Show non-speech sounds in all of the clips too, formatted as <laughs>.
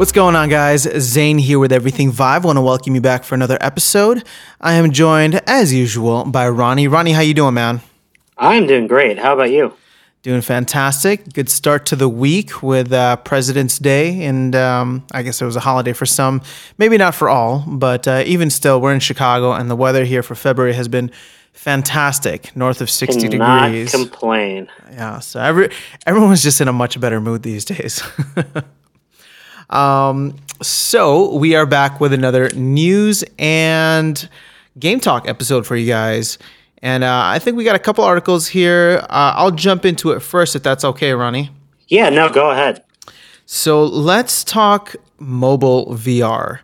What's going on, guys? Zane here with Everything Vive. Want to welcome you back for another episode. I am joined, as usual, by Ronnie. Ronnie, how you doing, man? I'm doing great. How about you? Doing fantastic. Good start to the week with uh, President's Day, and um, I guess it was a holiday for some, maybe not for all, but uh, even still, we're in Chicago, and the weather here for February has been fantastic, north of sixty Cannot degrees. complain. Yeah, so every everyone's just in a much better mood these days. <laughs> um, so we are back with another news and game talk episode for you guys, and uh, I think we got a couple articles here. Uh, I'll jump into it first, if that's okay, Ronnie. Yeah, no, go ahead. So let's talk mobile VR.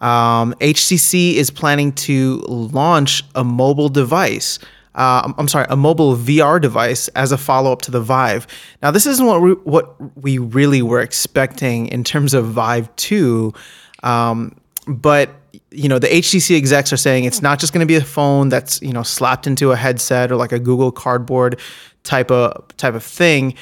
Um, HTC is planning to launch a mobile device. Uh, I'm- sorry, a mobile VR device as a follow up to the Vive. Now, this isn't what we, what we really were expecting in terms of Vive 2, um, but you know the HTC execs are saying it's not just going to be a phone that's you know slapped into a headset or like a Google Cardboard type of type of thing.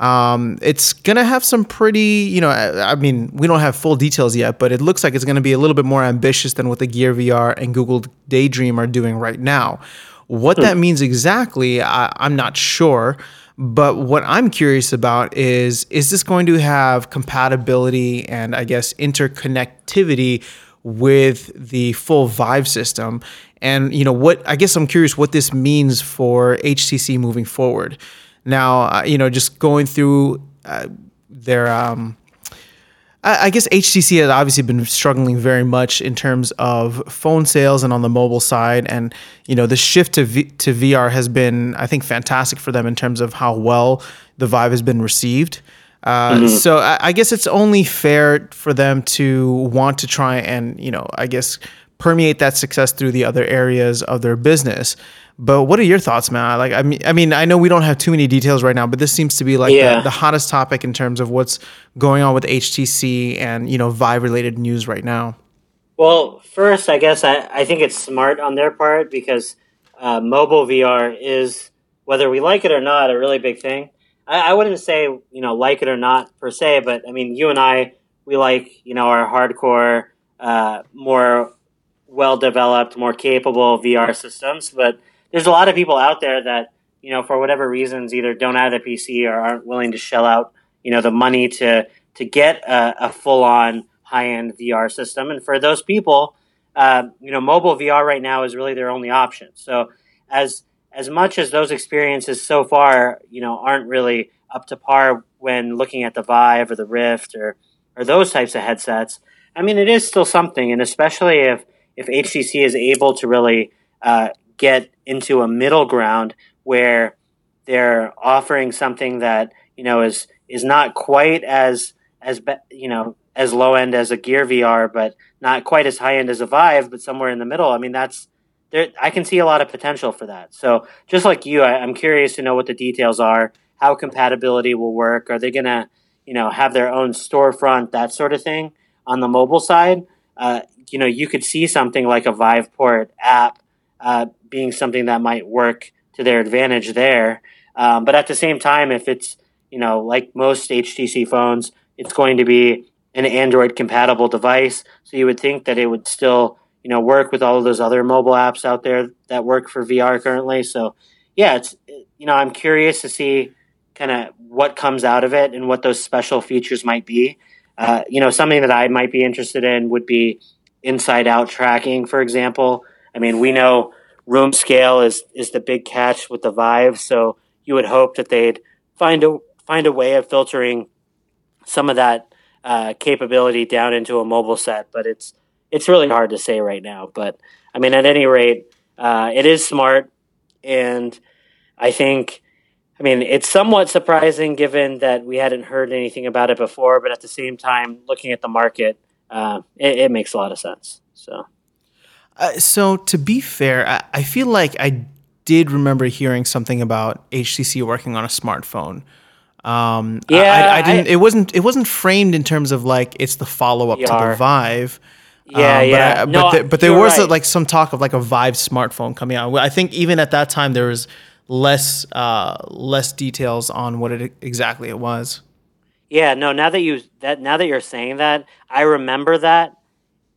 Um, it's gonna have some pretty, you know, I, I mean, we don't have full details yet, but it looks like it's gonna be a little bit more ambitious than what the Gear VR and Google Daydream are doing right now. What that means exactly, I, I'm not sure. But what I'm curious about is is this going to have compatibility and I guess interconnectivity with the full Vive system? And you know what? I guess I'm curious what this means for HTC moving forward. Now, uh, you know, just going through uh, their. Um, I guess HTC has obviously been struggling very much in terms of phone sales and on the mobile side, and you know the shift to v- to VR has been, I think, fantastic for them in terms of how well the Vive has been received. Uh, So I, I guess it's only fair for them to want to try and you know, I guess permeate that success through the other areas of their business. But what are your thoughts, man? Like, I mean, I mean, I know we don't have too many details right now, but this seems to be like Yeah. the, the hottest topic in terms of what's going on with HTC and you know Vive related news right now. Well, first, I guess I, I think it's smart on their part because uh, mobile VR is, whether we like it or not, a really big thing. I, I wouldn't say, you know, like it or not per se, but I mean, you and I, we like, you know, our hardcore, uh, more well developed, more capable VR systems. But there's a lot of people out there that, you know, for whatever reasons, either don't have a PC or aren't willing to shell out, you know, the money to to get a, a full on high end VR system. And for those people, uh, you know, mobile VR right now is really their only option. So as as much as those experiences so far, you know, aren't really up to par when looking at the Vive or the Rift or or those types of headsets. I mean, it is still something, and especially if if HTC is able to really uh, get into a middle ground where they're offering something that you know is is not quite as as you know as low end as a Gear VR, but not quite as high end as a Vive, but somewhere in the middle. I mean, that's there. I can see a lot of potential for that. So just like you, I, I'm curious to know what the details are, how compatibility will work. Are they gonna you know have their own storefront, that sort of thing on the mobile side? Uh, you know, you could see something like a Viveport app uh, being something that might work to their advantage there. Um, but at the same time, if it's you know like most HTC phones, it's going to be an Android compatible device. So you would think that it would still you know work with all of those other mobile apps out there that work for VR currently. So yeah, it's you know I'm curious to see kind of what comes out of it and what those special features might be. Uh, you know, something that I might be interested in would be inside out tracking, for example. I mean, we know room scale is is the big catch with the Vive, so you would hope that they'd find a find a way of filtering some of that uh, capability down into a mobile set. But it's it's really hard to say right now. But I mean, at any rate, uh, it is smart, and I think. I mean, it's somewhat surprising given that we hadn't heard anything about it before, but at the same time, looking at the market, uh, it, it makes a lot of sense. So, Uh, so to be fair, I, I feel like I did remember hearing something about HTC working on a smartphone. Um, I- Yeah, I, I didn't. I- it wasn't. It wasn't framed in terms of like it's the follow up to the. Vive. Yeah, Um, yeah. But, No, but, there, but there was right. like some talk of like a Vive smartphone coming out. I think even at that time there was less uh, less details on what it exactly it was. Yeah, no. Now that you that now that you're saying that, I remember that,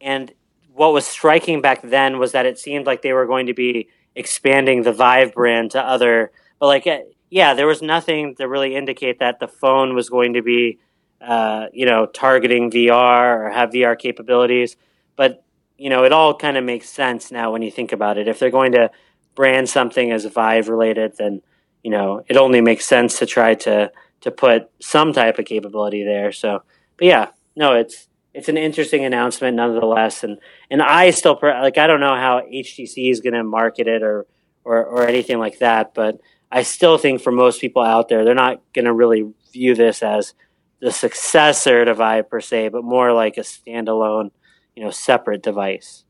and what was striking back then was that it seemed like they were going to be expanding the Vive brand to other, but like eh, yeah, there was nothing to really indicate that the phone was going to be, uh, you know, targeting VR or have VR capabilities. But you know, it all kind of makes sense now when you think about it. If they're going to brand something as Vive related, then you know it only makes sense to try to to put some type of capability there. So, but yeah, no, it's it's an interesting announcement nonetheless, and and I still like I don't know how HTC is going to market it or, or or anything like that, but I still think for most people out there, they're not going to really view this as the successor to Vive per se, but more like a standalone, you know, separate device.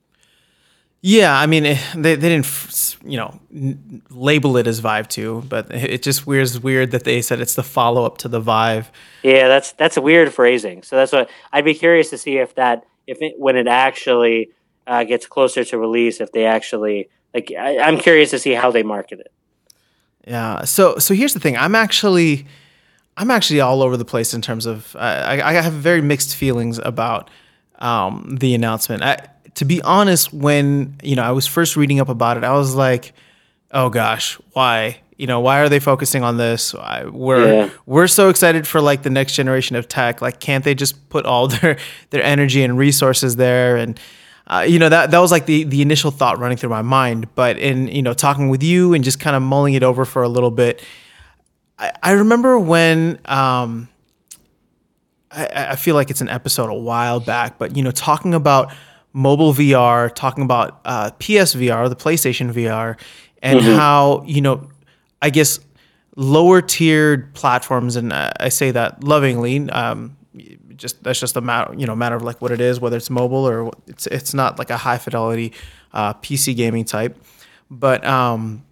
Yeah, I mean, eh, they, they didn't, you know, label it as Vive 2, but it just weird weird that they said it's the follow up to the Vive. Yeah, that's that's a weird phrasing. So that's what I'd be curious to see if that if it, when it actually uh, gets closer to release, if they actually like, I, I'm curious to see how they market it. Yeah. So so here's the thing. I'm actually I'm actually all over the place in terms of I, I have very mixed feelings about um, the announcement. I, to be honest, when you know I was first reading up about it, I was like, "Oh gosh, why? You know, why are they focusing on this? I, we're yeah. we're so excited for like the next generation of tech. Like, can't they just put all <laughs> their their energy and resources there?" And uh, you know that that was like the the initial thought running through my mind. But in you know talking with you and just kind of mulling it over for a little bit, I, I remember when. Um, I, I feel like it's an episode a while back, but you know, talking about mobile VR, talking about uh, PSVR, the PlayStation VR, and mm-hmm. how you know, I guess lower tiered platforms, and I say that lovingly. Um, just that's just a matter, you know, matter of like what it is, whether it's mobile or it's it's not like a high fidelity uh, PC gaming type, but um,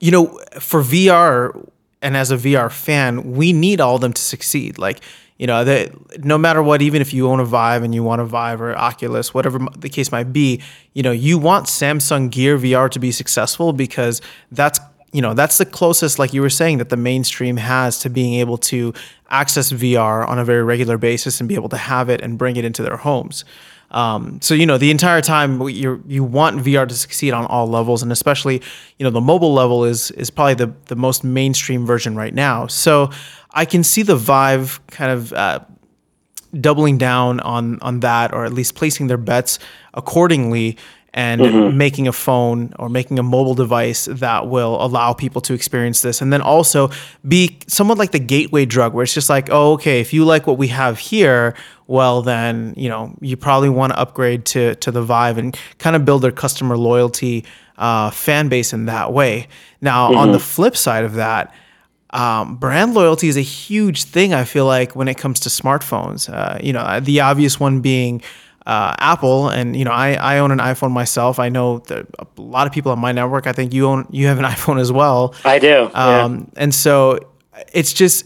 you know, for VR and as a VR fan, we need all of them to succeed. Like you know that no matter what even if you own a vive and you want a vive or oculus whatever the case might be you know you want samsung gear vr to be successful because that's you know that's the closest like you were saying that the mainstream has to being able to access vr on a very regular basis and be able to have it and bring it into their homes um, so you know the entire time you you want VR to succeed on all levels, and especially you know the mobile level is is probably the the most mainstream version right now. So I can see the Vive kind of uh, doubling down on on that, or at least placing their bets accordingly, and mm-hmm. making a phone or making a mobile device that will allow people to experience this, and then also be somewhat like the gateway drug, where it's just like, oh, okay, if you like what we have here, well, then you know you probably want to upgrade to to the Vive and kind of build their customer loyalty uh, fan base in that way. Now, mm-hmm. on the flip side of that um, brand loyalty is a huge thing. I feel like when it comes to smartphones, uh, you know, the obvious one being uh, Apple, and you know, I, I own an iPhone myself. I know that a lot of people on my network. I think you own you have an <laughs> iPhone as well. I do. Um, yeah. And so it's just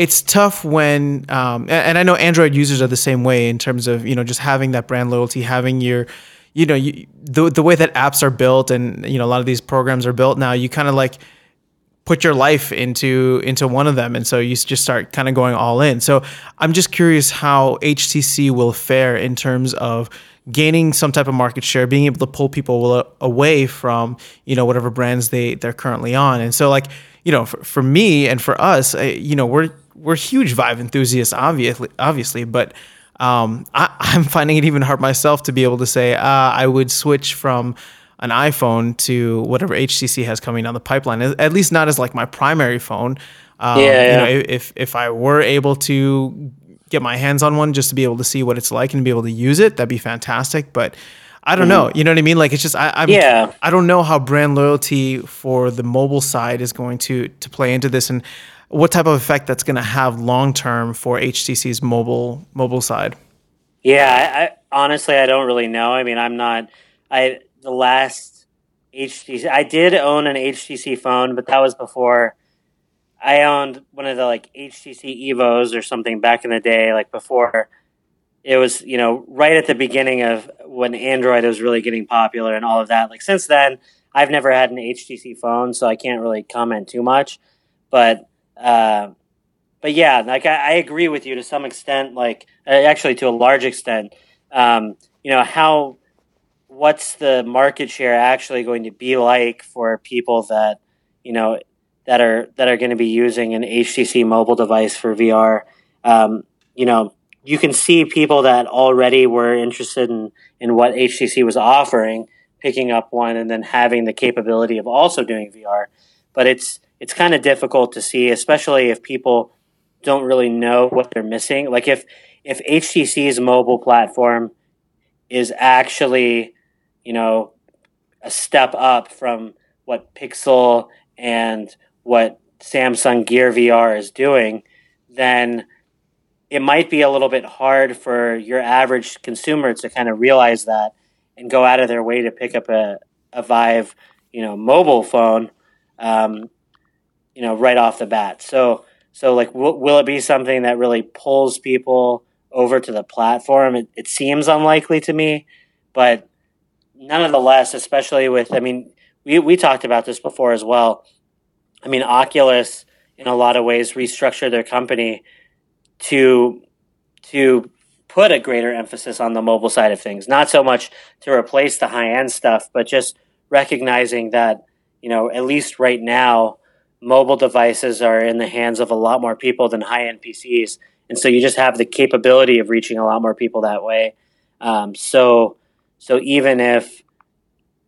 it's tough when um, and, I know Android users are the same way in terms of you know just having that brand loyalty, having your you know you, the the way that apps are built, and you know a lot of these programs are built now. You kind of like put your life into into one of them and so you just start kind of going all in so i'm just curious how htc will fare in terms of gaining some type of market share being able to pull people away from you know whatever brands they they're currently on and so like you know for, for me and for us you know we're we're huge vive enthusiasts obviously obviously but um, I, i'm finding it even hard myself to be able to say uh, i would switch from an iPhone to whatever HTC has coming down the pipeline. At least not as like my primary phone. Um, yeah, yeah. You know, if if I were able to get my hands on one just to be able to see what it's like and be able to use it, that'd be fantastic. But I don't mm know. You know what I mean? Like it's just I, I'm yeah. I don't know how brand loyalty for the mobile side is going to to play into this and what type of effect that's going to have long term for HTC's mobile mobile side. Yeah, I, I, honestly I don't really know. I mean, I'm not I the last HTC. I did own an HTC phone, but that was before I owned one of the like HTC Evos or something back in the day, like before it was, you know, right at the beginning of when Android was really getting popular and all of that. Like since then, I've never had an HTC phone, so I can't really comment too much. But uh, but yeah, like I, I, agree with you to some extent. Like uh, actually, to a large extent, um, you know how what's the market share actually going to be like for people that you know that are that are going to be using an HTC mobile device for VR? Um, you know, you can see people that already were interested in in what HTC was offering, picking up one and then having the capability of also doing VR. But it's it's kind of difficult to see, especially if people don't really know what they're missing. Like if if HTC's mobile platform is actually, you know, a step up from what Pixel and what Samsung Gear VR is doing, then it might be a little bit hard for your average consumer to kind of realize that and go out of their way to pick up a, a Vive, you know, mobile phone, um, you know, right off the bat. So, so like, w- will it be something that really pulls people over to the platform? It, it seems unlikely to me, but nonetheless, especially with, I mean, we, we talked about this before as well. I mean, Oculus, in a lot of ways, restructured their company to to put a greater emphasis on the mobile side of things. Not so much to replace the high end stuff, but just recognizing that you know at least right now mobile devices are in the hands of a lot more people than high end PCs, and so you just have the capability of reaching a lot more people that way. Um, so so even if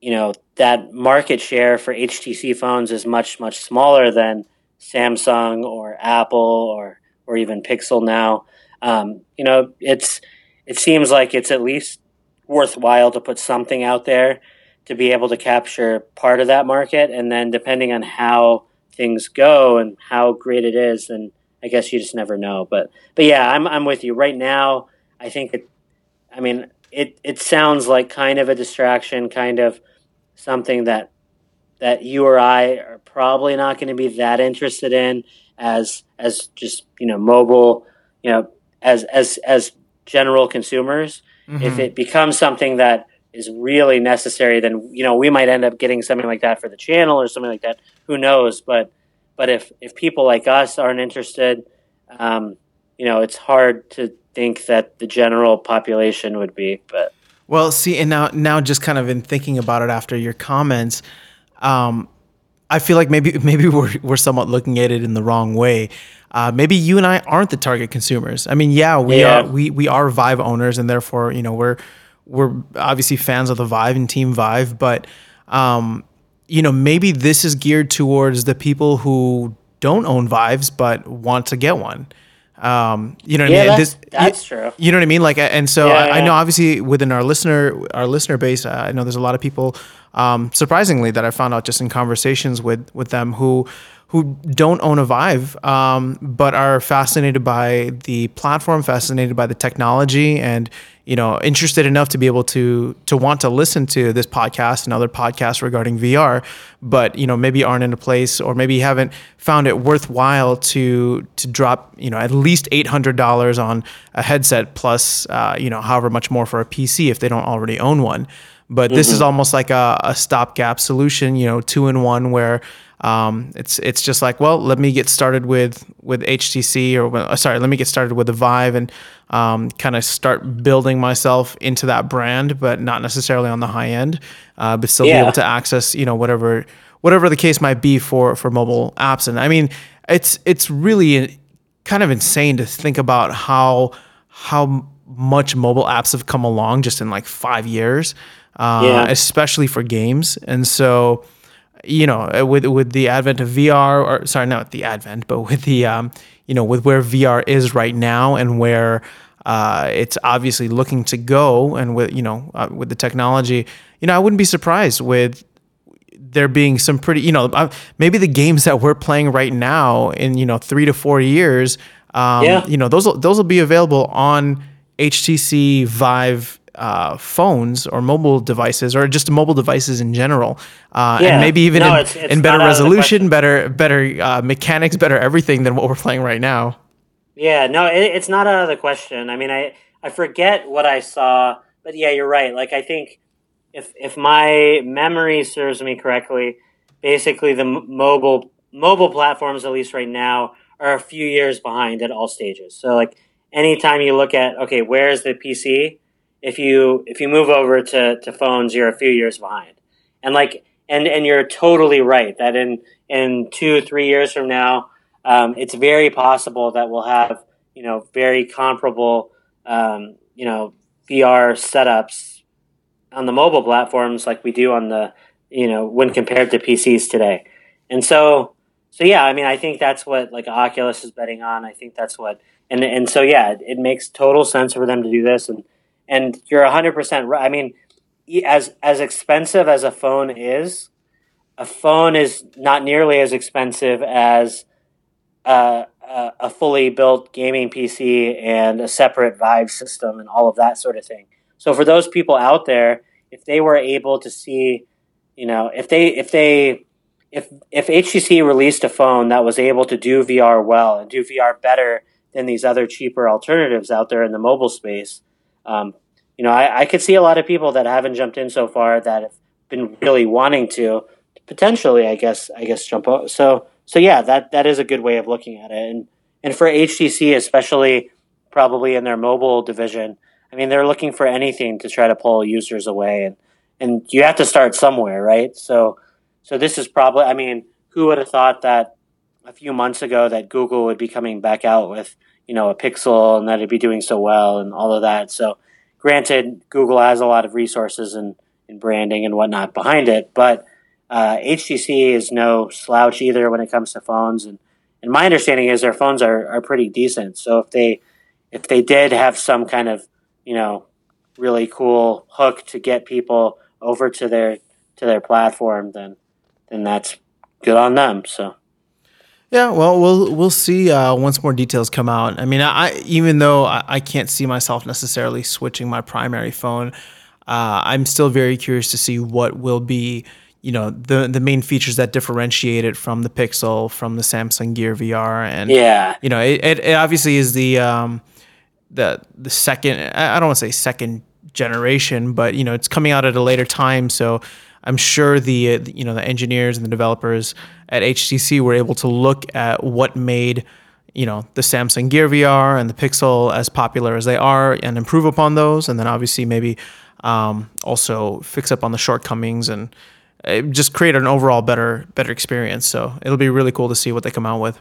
you know that market share for HTC phones is much much smaller than Samsung or Apple or or even Pixel now. Um, you know, it's it seems like it's at least worthwhile to put something out there to be able to capture part of that market, and then depending on how things go and how great it is, then I guess you just never know. But but yeah, I'm I'm with you right now. I think it. I mean, it it sounds like kind of a distraction, kind of something that that you or I are probably not going to be that interested in as as just you know mobile you know as as as general consumers mm-hmm. if it becomes something that is really necessary then you know we might end up getting something like that for the channel or something like that who knows but but if if people like us aren't interested um, you know it's hard to think that the general population would be but well see and now now just kind of in thinking about it after your comments um, I feel like maybe <laughs> maybe we're we're somewhat looking at it in the wrong way. Uh, maybe you and I aren't the target consumers. I mean, yeah, we yeah. are we we are Vive owners, and therefore, you know, we're we're obviously fans of the Vive and Team Vive, but um, you know, maybe this is geared towards the people who don't own Vives but want to get one. Um, you know what yeah, I mean? That's, this, that's you, true. You know what I mean? Like, and so yeah, I, yeah. I, know obviously within our listener, our listener base, uh, I know there's a lot of people, um, surprisingly that I found out just in conversations with, with them who, who don't own a Vive, um, but are fascinated by the platform, fascinated by the technology, and you know, interested enough to be able to to want to listen to this podcast and other podcasts regarding VR, but you know, maybe aren't in a place or maybe haven't found it worthwhile to to drop you know at least eight hundred dollars on a headset plus uh, you know however much more for a PC if they don't already own one. But mm-hmm. this is mm-hmm. almost like a, a stopgap solution, you know, two in one where um, it's it's just like, well, let me get started with with HTC or uh, sorry, let me get started with the Vive and um, kind of start building myself into that brand, but not necessarily on the high end, uh, but still yeah. be able to access you know whatever whatever the case might be for for mobile apps. And I mean, it's it's really kind of insane to think about how how much mobile apps have come along just in like five years, uh, yeah. especially for games. And so you know, uh, with with the advent of VR, or sorry, not the advent, but with the um, you know, with where VR is right now and where uh, it's obviously looking to go, and with you know, uh, with the technology, you know, I wouldn't be surprised with there being some pretty, you know, uh, maybe the games that we're playing right now in you know three to four years, um, yeah. you know, those those will be available on HTC Vive uh, phones or mobile devices or just mobile devices in general, uh, yeah. and maybe even no, in, it's, it's in, better resolution, better better uh, mechanics, better everything than what we're playing right now. Yeah, no, it, it's not out of the question. I mean, I I forget what I saw, but yeah, you're right. Like I think if if my memory serves me correctly, basically the m- mobile mobile platforms, at least right now, are a few years behind at all stages. So like anytime you look at okay, where's the PC? If you if you move over to, to phones, you're a few years behind. And like and and you're totally right that in in two three years from now, um, it's very possible that we'll have you know very comparable um, you know VR setups on the mobile platforms like we do on the you know when compared to PCs today. And so so yeah, I mean, I think that's what like Oculus is betting on. I think that's what, and and so yeah, it, makes total sense for them to do this. And and you're hundred percent right. I mean, as as expensive as a phone is, a phone is not nearly as expensive as uh, a, a fully built gaming PC and a separate Vive system and all of that sort of thing. So for those people out there, if they were able to see, you know, if they if they if if HTC released a phone that was able to do VR well and do VR better than these other cheaper alternatives out there in the mobile space, um, you know, I, I, could see a lot of people that haven't jumped in so far that have been really wanting to potentially, I guess, I guess jump. So, so yeah, that that is a good way of looking at it, and and for HTC especially, probably in their mobile division, I mean, they're looking for anything to try to pull users away, and and you have to start somewhere, right? So so this is probably, I mean, who would have thought that a few months ago that Google would be coming back out with, you know, a Pixel and that it'd be doing so well and all of that. So granted, Google has a lot of resources and, and branding and whatnot behind it, but uh, HTC is no slouch either when it comes to phones. And, and my understanding is their phones are, are pretty decent. So if they, if they did have some kind of, you know, really cool hook to get people over to their, to their platform, then then that's good on them. So. Yeah, well, we'll we'll see uh, once more details come out. I mean, I even though I, I can't see myself necessarily switching my primary phone, uh, I'm still very curious to see what will be, you know, the the main features that differentiate it from the Pixel, from the Samsung Gear VR, and yeah, you know, it, it, it obviously is the um, the the second. I don't want to say second generation, but you know, it's coming out at a later time, so I'm sure the uh, you know the engineers and the developers at HTC were able to look at what made you know the Samsung Gear VR and the Pixel as popular as they are and improve upon those, and then obviously maybe um, also fix up on the shortcomings and uh, just create an overall better better experience. So it'll be really cool to see what they come out with.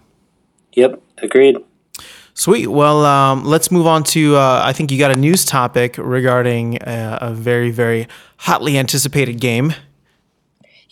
Yep, agreed. Sweet. Well, um, let's move on to. Uh, I think you got a news topic regarding uh, a very, very hotly anticipated game.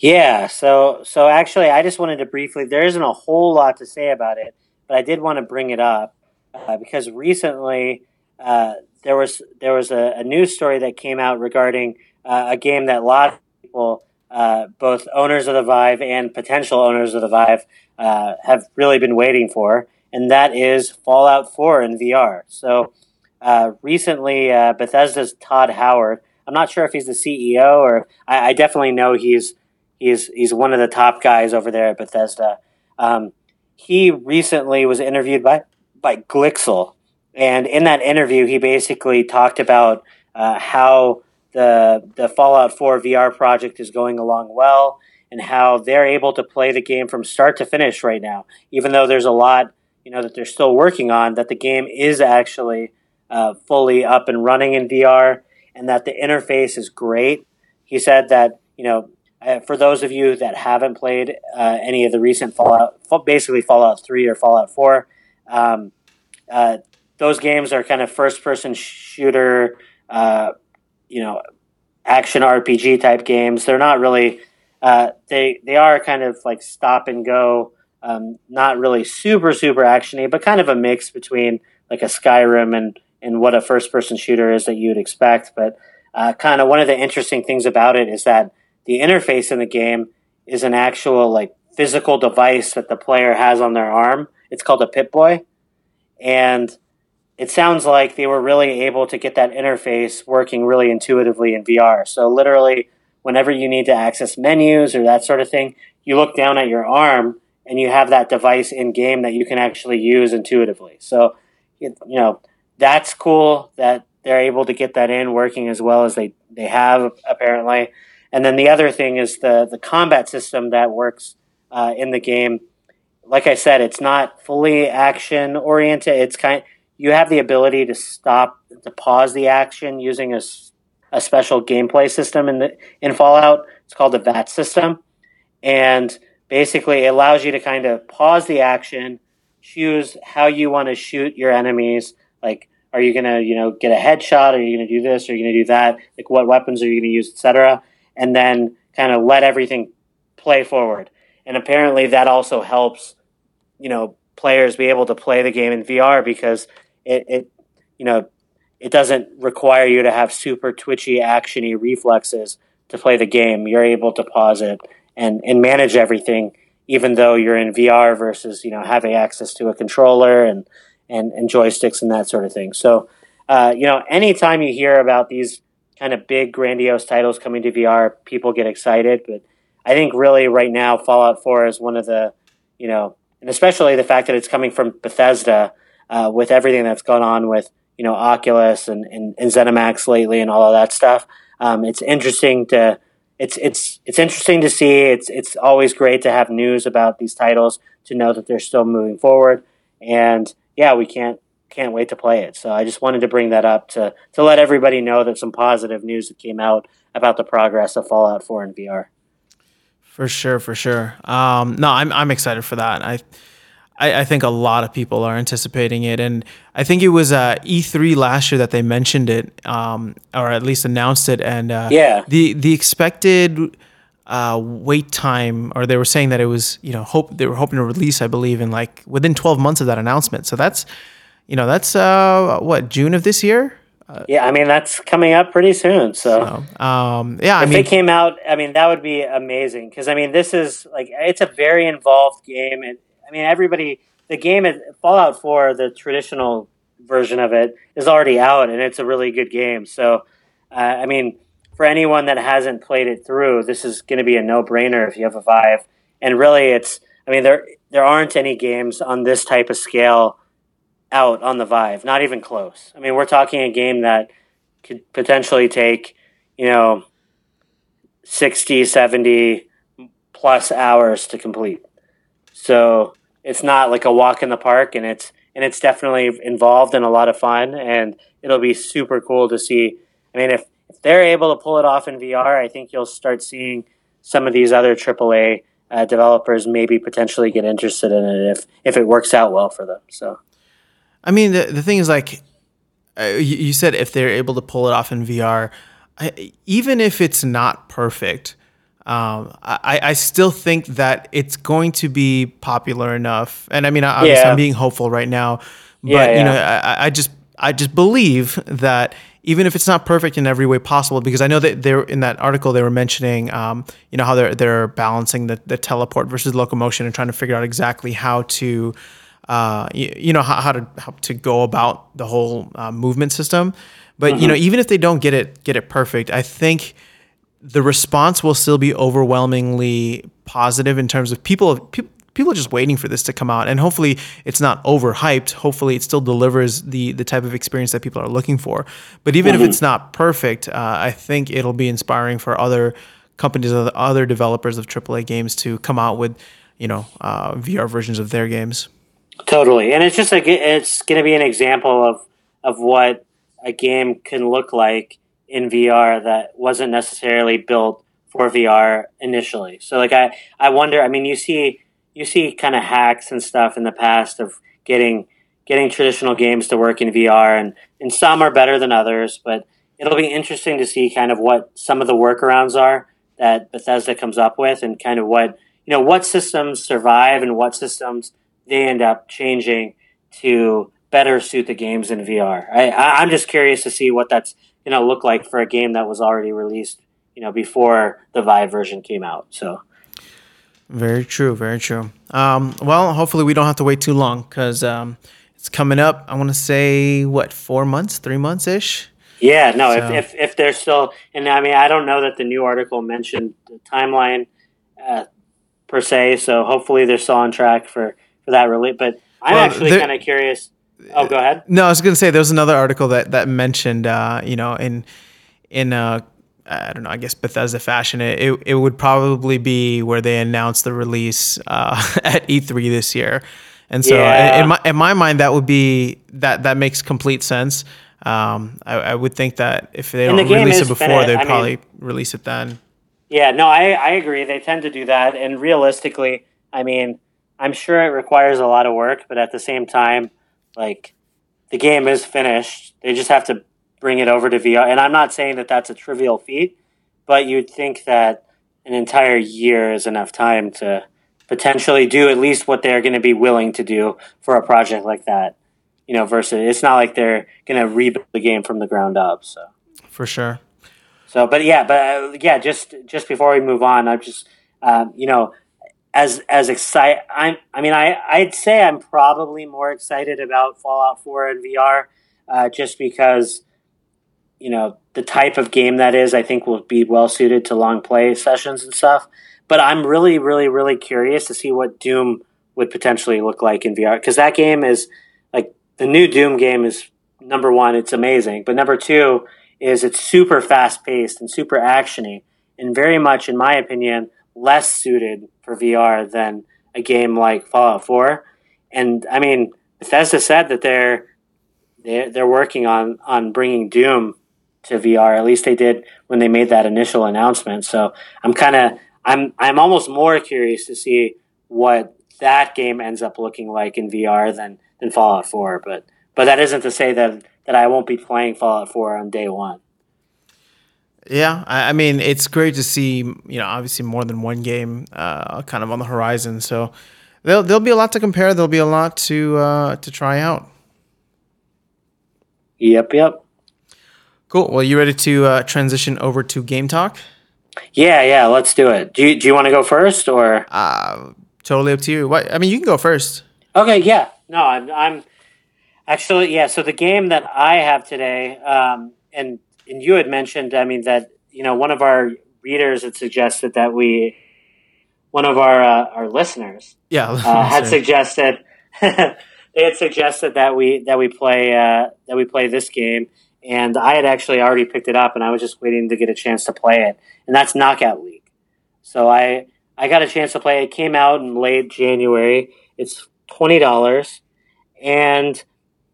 Yeah, so so actually, I just wanted to briefly. There isn't a whole lot to say about it, but I did want to bring it up uh, because recently uh, there was there was a, a, news story that came out regarding uh, a game that a lot of people, uh, both owners of the Vive and potential owners of the Vive, uh, have really been waiting for, and that is Fallout 4 in VR. So uh, recently, Bethesda's Todd Howard. I'm not sure if he's the CEO or I, I definitely know he's He's he's one of the top guys over there at Bethesda. Um, he recently was interviewed by by Glixel, and in that interview, he basically talked about uh, how the the Fallout 4 VR project is going along well, and how they're able to play the game from start to finish right now, even though there's a lot you know that they're still working on. That the game is actually uh, fully up and running in VR, and that the interface is great. He said that you know uh, for those of you that haven't played uh, any of the recent Fallout, basically Fallout 3 or Fallout 4, um, uh, those games are kind of first person shooter, uh, you know, action RPG type games. They're not really, uh, they, they are kind of like stop and go, um, not really super, super actiony, but kind of a mix between like a Skyrim and, and what a first person shooter is that you'd expect. But uh, kind of one of the interesting things about it is that the interface in the game is an actual like physical device that the player has on their arm. It's called a Pip-Boy, and it sounds like they were really able to get that interface working really intuitively in VR. So literally, whenever you need to access menus or that sort of thing, you look down at your arm and you have that device in game that you can actually use intuitively. So, you know, that's cool that they're able to get that in working as well as they, they have apparently. And then the other thing is the the combat system that works uh, in the game like I said, it's not fully action oriented. It's kind you have the ability to stop to pause the action using a, a special gameplay system in the in Fallout. It's called the VAT system, and basically it allows you to kind of pause the action, choose how you want to shoot your enemies. Like, are you gonna you know get a headshot? Are you gonna do this? Are you gonna do that? Like, what weapons are you gonna use, etc. And then kind of let everything play forward. And apparently that also helps, you know, players be able to play the game in VR because it, it you know, it doesn't require you to have super twitchy, actiony reflexes to play the game. You're able to pause it and, and manage everything, even though you're in VR versus, you know, having access to a controller and, and, and joysticks and that sort of thing. So, uh, you know, anytime you hear about these kind of big, grandiose titles coming to VR, people get excited. But I think really right now, Fallout 4 is one of the, you know, and especially the fact that it's coming from Bethesda uh, with everything that's gone on with, you know, Oculus and, and, and ZeniMax lately and all of that stuff. Um, it's interesting to, it's, it's, it's interesting to see. It's, it's always great to have news about these titles to know that they're still moving forward. And yeah, we can't, can't wait to play it. So I just wanted to bring that up to, to let everybody know that some positive news that came out about the progress of Fallout 4 in VR. For sure, for sure. Um, no, I'm I'm excited for that. I, I, I think a lot of people are anticipating it, and I think it was uh, E3 last year that they mentioned it, um, or at least announced it, and uh, yeah, the the expected uh, wait time, or they were saying that it was you know hope they were hoping to release, I believe, in like within 12 months of that announcement. So that's you know that's uh, what June of this year. Yeah, I mean that's coming up pretty soon. So, so um, yeah, if I mean, it came out, I mean that would be amazing because I mean this is like it's a very involved game, and I mean everybody. The game is Fallout Four, the traditional version of it, is already out, and it's a really good game. So, uh, I mean, for anyone that hasn't played it through, this is going to be a no brainer if you have a Vive. And really, it's I mean there there aren't any games on this type of scale out on the Vive, not even close. I mean, we're talking a game that could potentially take, you know, 60, 70 plus hours to complete. So it's not like a walk in the park and it's and it's definitely involved and a lot of fun and it'll be super cool to see. I mean, if, if they're able to pull it off in VR, I think you'll start seeing some of these other AAA uh, developers maybe potentially get interested in it if if it works out well for them. So I mean, the, the thing is, like, uh, you, you, said if they're able to pull it off in VR, I, even if it's not perfect, um, I, I still think that it's going to be popular enough. And I mean, obviously, yeah. I'm being hopeful right now, but yeah, yeah. you know, I, I just I just believe that even if it's not perfect in every way possible, because I know that they're in that article they were mentioning, um, you know, how they're they're balancing the, the teleport versus locomotion and trying to figure out exactly how to uh, you, you, know how, how, to how to go about the whole uh, movement system. But mm-hmm. you know, mm-hmm. even if they don't get it get it perfect, I think the response will still be overwhelmingly positive in terms of people people people are just waiting for this to come out and hopefully it's not overhyped hopefully it still delivers the the type of experience that people are looking for but even mm-hmm. if it's not perfect uh, i think it'll be inspiring for other companies other developers of aaa games to come out with you know uh, vr versions of their games Totally, and it's just like it's going to be an example of of what a game can look like in VR that wasn't necessarily built for VR initially. So like I I wonder, I mean you see you see kind of hacks and stuff in the past of getting getting traditional games to work in VR and and some are better than others, but it'll be interesting to see kind of what some of the workarounds are that Bethesda comes up with and kind of what you know what systems survive and what systems they end up changing to better suit the games in VR. I, I, am just curious to see what that's going to look like for a game that was already released, you know, before the Vive version came out. So. Very true. Very true. Um, well, hopefully we don't have to wait too long because um, it's coming up. I want to say what four months, three months ish. Yeah. No. So. If, if if they're still, and I mean, I don't know that the new article mentioned the timeline uh, per se. So hopefully they're still on track for that really. But I'm well, actually kind of curious. Oh, go ahead. No, I was going to say there was another article that that mentioned, uh, you know, in in uh, I don't know, I guess Bethesda fashion, it, it, it would probably be where they announce the release uh, <laughs> at E3 this year. And so Yeah. in, my, in my mind, that would be, that, that makes complete sense. Um, I, I would think that if they And don't the release it before, they'd I mean- probably release it then. Yeah, no, I, I agree. They tend to do that. And realistically, I mean, I'm sure it requires a lot of work, but at the same time, like, the game is finished. They just have to bring it over to VR. And I'm not saying that that's a trivial feat, but you'd think that an entire year is enough time to potentially do at least what they're going to be willing to do for a project like that. You know, versus it's not like they're going to rebuild the game from the ground up. So. For sure. So, but yeah, but uh, yeah, just just before we move on, I'm just um, you know, as as excited. I'm. I mean, I I'd say I'm probably more excited about Fallout 4 in VR, uh, just because you know the type of game that is. I think will be well suited to long play sessions and stuff. But I'm really, really, really curious to see what Doom would potentially look like in VR because that game is like the new Doom game is number one. It's amazing, but number two is it's super fast paced and super actiony and very much, in my opinion, less suited for VR than a game like Fallout 4. And I mean, Bethesda said that they're they're, they're working on on bringing Doom to VR. At least they did when they made that initial announcement. So I'm kind of I'm I'm almost more curious to see what that game ends up looking like in VR than than Fallout 4. But but that isn't to say that that I won't be playing Fallout 4 on day one. Yeah, I, I mean, it's great to see, you know, obviously more than one game uh, kind of on the horizon. So there'll, there'll be a lot to compare. There'll be a lot to uh, to try out. Yep, yep. Cool. Well, you ready to uh, transition over to game talk? Yeah, yeah, let's do it. Do you, do you want to go first or? Uh, totally up to you. What? I mean, you can go first. Okay, yeah. No, I'm, I'm actually, yeah. So the game that I have today, um, and, and you had mentioned, I mean, that, you know, one of our readers had suggested that we, one of our, uh, our listeners, Yeah. uh, <laughs> had suggested <laughs> they had suggested that we that we play uh, that we play this game, and I had actually already picked it up, and I was just waiting to get a chance to play it, and that's Knockout League. So I I got a chance to play. It came out in late January. It's twenty dollars, and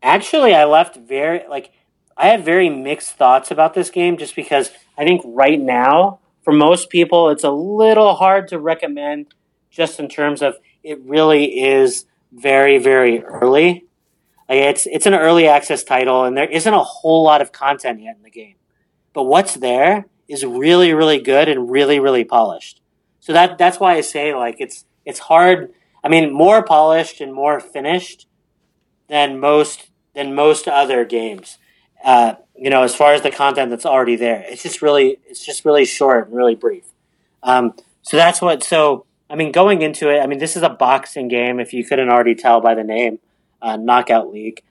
actually I left very like I have very mixed thoughts about this game, just because I think right now for most people it's a little hard to recommend, just in terms of it really is very very early. Like it's it's an early access title, and there isn't a whole lot of content yet in the game. But what's there is really really good and really really polished. So that that's why I say like it's it's hard. I mean, more polished and more finished than most than most other games. Uh, you know, as far as the content that's already there, it's just really it's just really short and really brief. Um, so that's what. So I mean, going into it, I mean, this is a boxing game. If you couldn't already tell by the name, uh, Knockout League,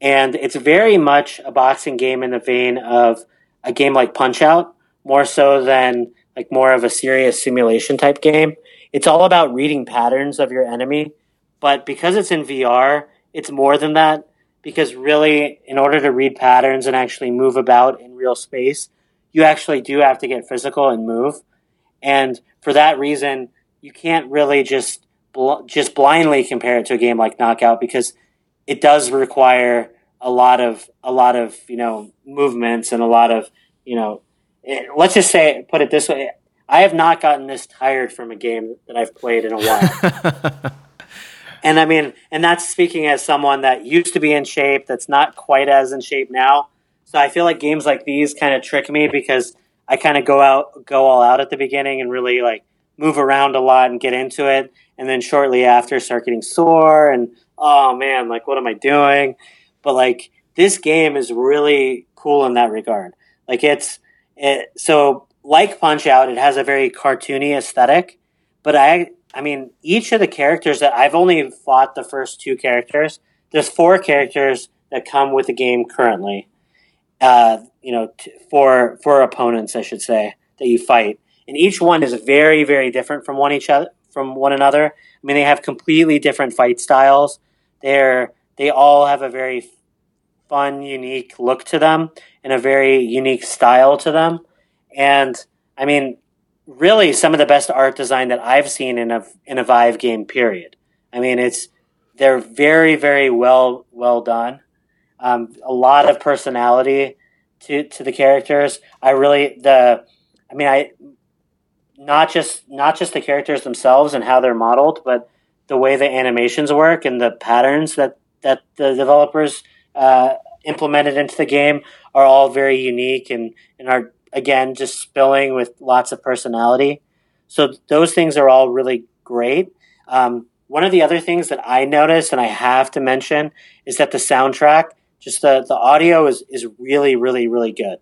and it's very much a boxing game in the vein of a game like Punch Out, more so than like more of a serious simulation type game. It's all about reading patterns of your enemy, but because it's in VR, it's more than that. Because really, in order to read patterns and actually move about in real space, you actually do have to get physical and move. And for that reason, you can't really just bl- just blindly compare it to a game like Knockout because it does require a lot of a lot of you know movements and a lot of you know eh, let's just say put it this way I have not gotten this tired from a game that I've played in a while. <laughs> and I mean, and that's speaking as someone that used to be in shape, that's not quite as in shape now. So I feel like games like these kind of trick me because I kind of go out, go all out at the beginning and really like move around a lot and get into it. And then shortly after start getting sore and, oh man, like what am I doing? But like this game is really cool in that regard. Like it's, it, so like Punch Out, it has a very cartoony aesthetic, but I, I mean, each of the characters that I've only fought the first two characters. There's four characters that come with the game currently. Uh, you know, t- for for opponents, I should say, that you fight, and each one is very, very different from one each other, from one another. I mean, they have completely different fight styles. They're they all have a very fun, unique look to them and a very unique style to them. and I mean, really, some of the best art design that I've seen in a in a Vive game. Period. I mean, it's they're very very well well done. Um, a lot of personality to to the characters. I really the I mean I not just not just the characters themselves and how they're modeled, but the way the animations work and the patterns that that the developers uh, implemented into the game are all very unique and and are again just spilling with lots of personality. So those things are all really great. Um, one of the other things that I noticed and I have to mention is that the soundtrack, just the, the audio is, is really, really, really good.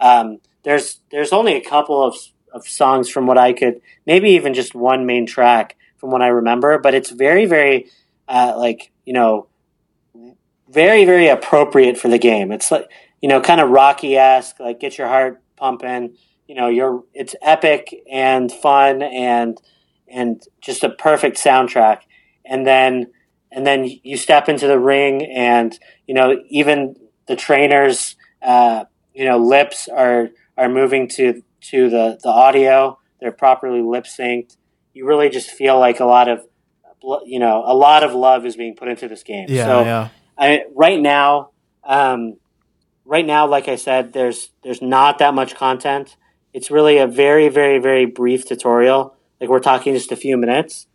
Um, there's there's only a couple of, of songs from what I could maybe even just one main track from what I remember, but it's very, very uh, like, you know, very, very appropriate for the game. It's like, you know, kind of rocky esque, like get your heart pumping. You know, you're it's epic and fun and and just a perfect soundtrack and then and then you step into the ring and you know even the trainers uh, you know lips are are moving to to the the audio they're properly lip synced you really just feel like a lot of you know a lot of love is being put into this game Yeah, so yeah. I, right now um, right now like i said there's there's not that much content it's really a very very very brief tutorial like we're talking just a few minutes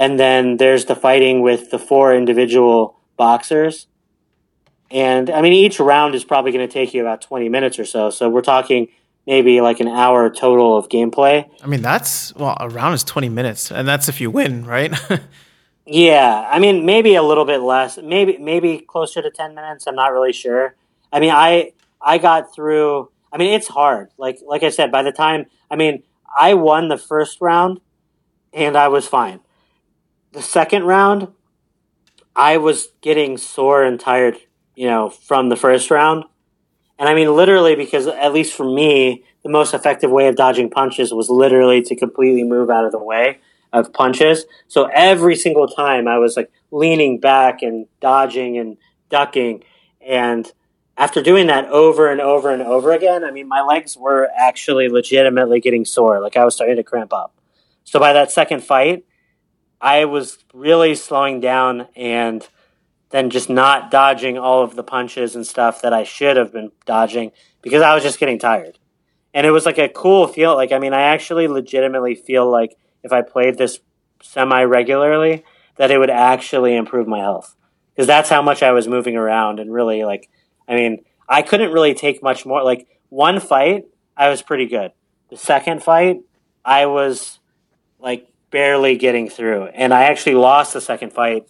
and then there's the fighting with the four individual boxers. And I mean, each round is probably going to take you about 20 minutes or so. So we're talking maybe like an hour total of gameplay. I mean, that's well, a round is twenty minutes, and that's if you win, right? <laughs> Yeah, I mean, maybe a little bit less, maybe maybe closer to 10 minutes. I'm not really sure. I mean, I I got through. I mean, it's hard. Like like I said, by the time I mean, I won the first round, and I was fine the second round, I was getting sore and tired, you know, from the first round. And I mean, literally, because at least for me, the most effective way of dodging punches was literally to completely move out of the way of punches. So every single time I was like leaning back and dodging and ducking. And after doing that over and over and over again, I mean, my legs were actually legitimately getting sore. Like I was starting to cramp up. So by that second fight, I was really slowing down and then just not dodging all of the punches and stuff that I should have been dodging because I was just getting tired. And it was like a cool feel. Like, I mean, I actually legitimately feel like if I played this semi regularly, that it would actually improve my health because that's how much I was moving around. And really, like, I mean, I couldn't really take much more. Like, one fight, I was pretty good. The second fight, I was like barely getting through. And I actually lost the second fight,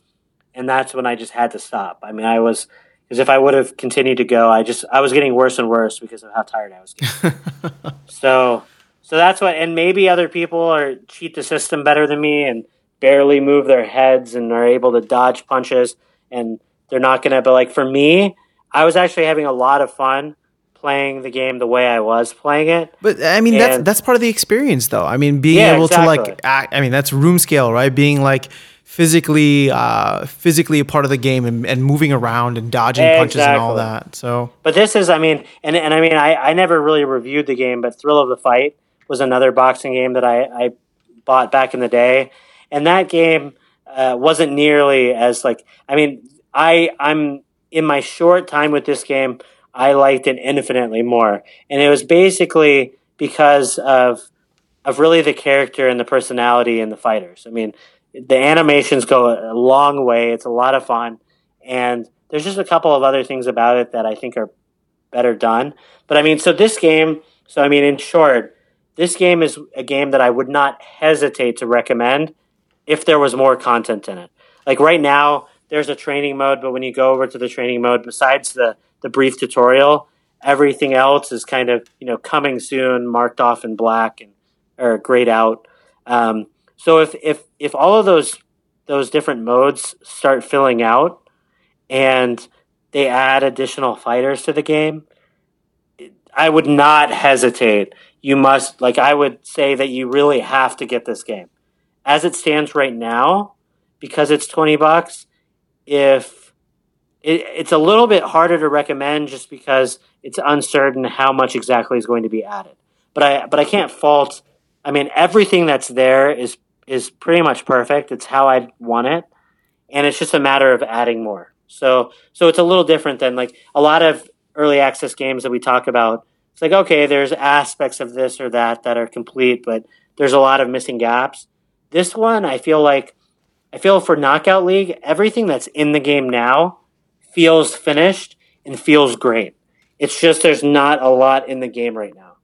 and that's when I just had to stop. I mean, I was because if I would have continued to go, I just I was getting worse and worse because of how tired I was getting. <laughs> so so that's what and maybe other people are cheat the system better than me and barely move their heads and are able to dodge punches and they're not going to but like for me, I was actually having a lot of fun playing the game the way I was playing it. But I mean, that's And- that's part of the experience, though. I mean, being Yeah, able to like, act, I mean, that's room scale, right? Being like physically, uh, physically a part of the game and, and moving around and dodging punches and all that. So But this is, I mean, and, and I mean, I, I never really reviewed the game, but Thrill of the Fight was another boxing game that I, I bought back in the day. And that game uh, wasn't nearly as like, I mean, I, I'm in my short time with this game, I liked it infinitely more. And it was basically because of, of really the character and the personality and the fighters. I mean, the animations go a long way. It's a lot of fun. And there's just a couple of other things about it that I think are better done. But I mean, so this game, so I mean, in short, this game is a game that I would not hesitate to recommend if there was more content in it. Like right now, there's a training mode, but when you go over to the training mode, besides the, the brief tutorial, everything else is kind of, you know, coming soon, marked off in black and or grayed out. Um, so if, if, if all of those, those different modes start filling out and they add additional fighters to the game, I would not hesitate. You must, like, I would say that you really have to get this game. As it stands right now, because it's 20 bucks, if it, it's a little bit harder to recommend just because it's uncertain how much exactly is going to be added. but I but I can't fault. I mean, everything that's there is is pretty much perfect. It's how I want it, and it's just a matter of adding more. So so it's a little different than like a lot of early access games that we talk about. It's like okay, there's aspects of this or that that are complete, but there's a lot of missing gaps. This one, I feel like I feel for Knockout League, everything that's in the game now feels finished and feels great. It's just there's not a lot in the game right now.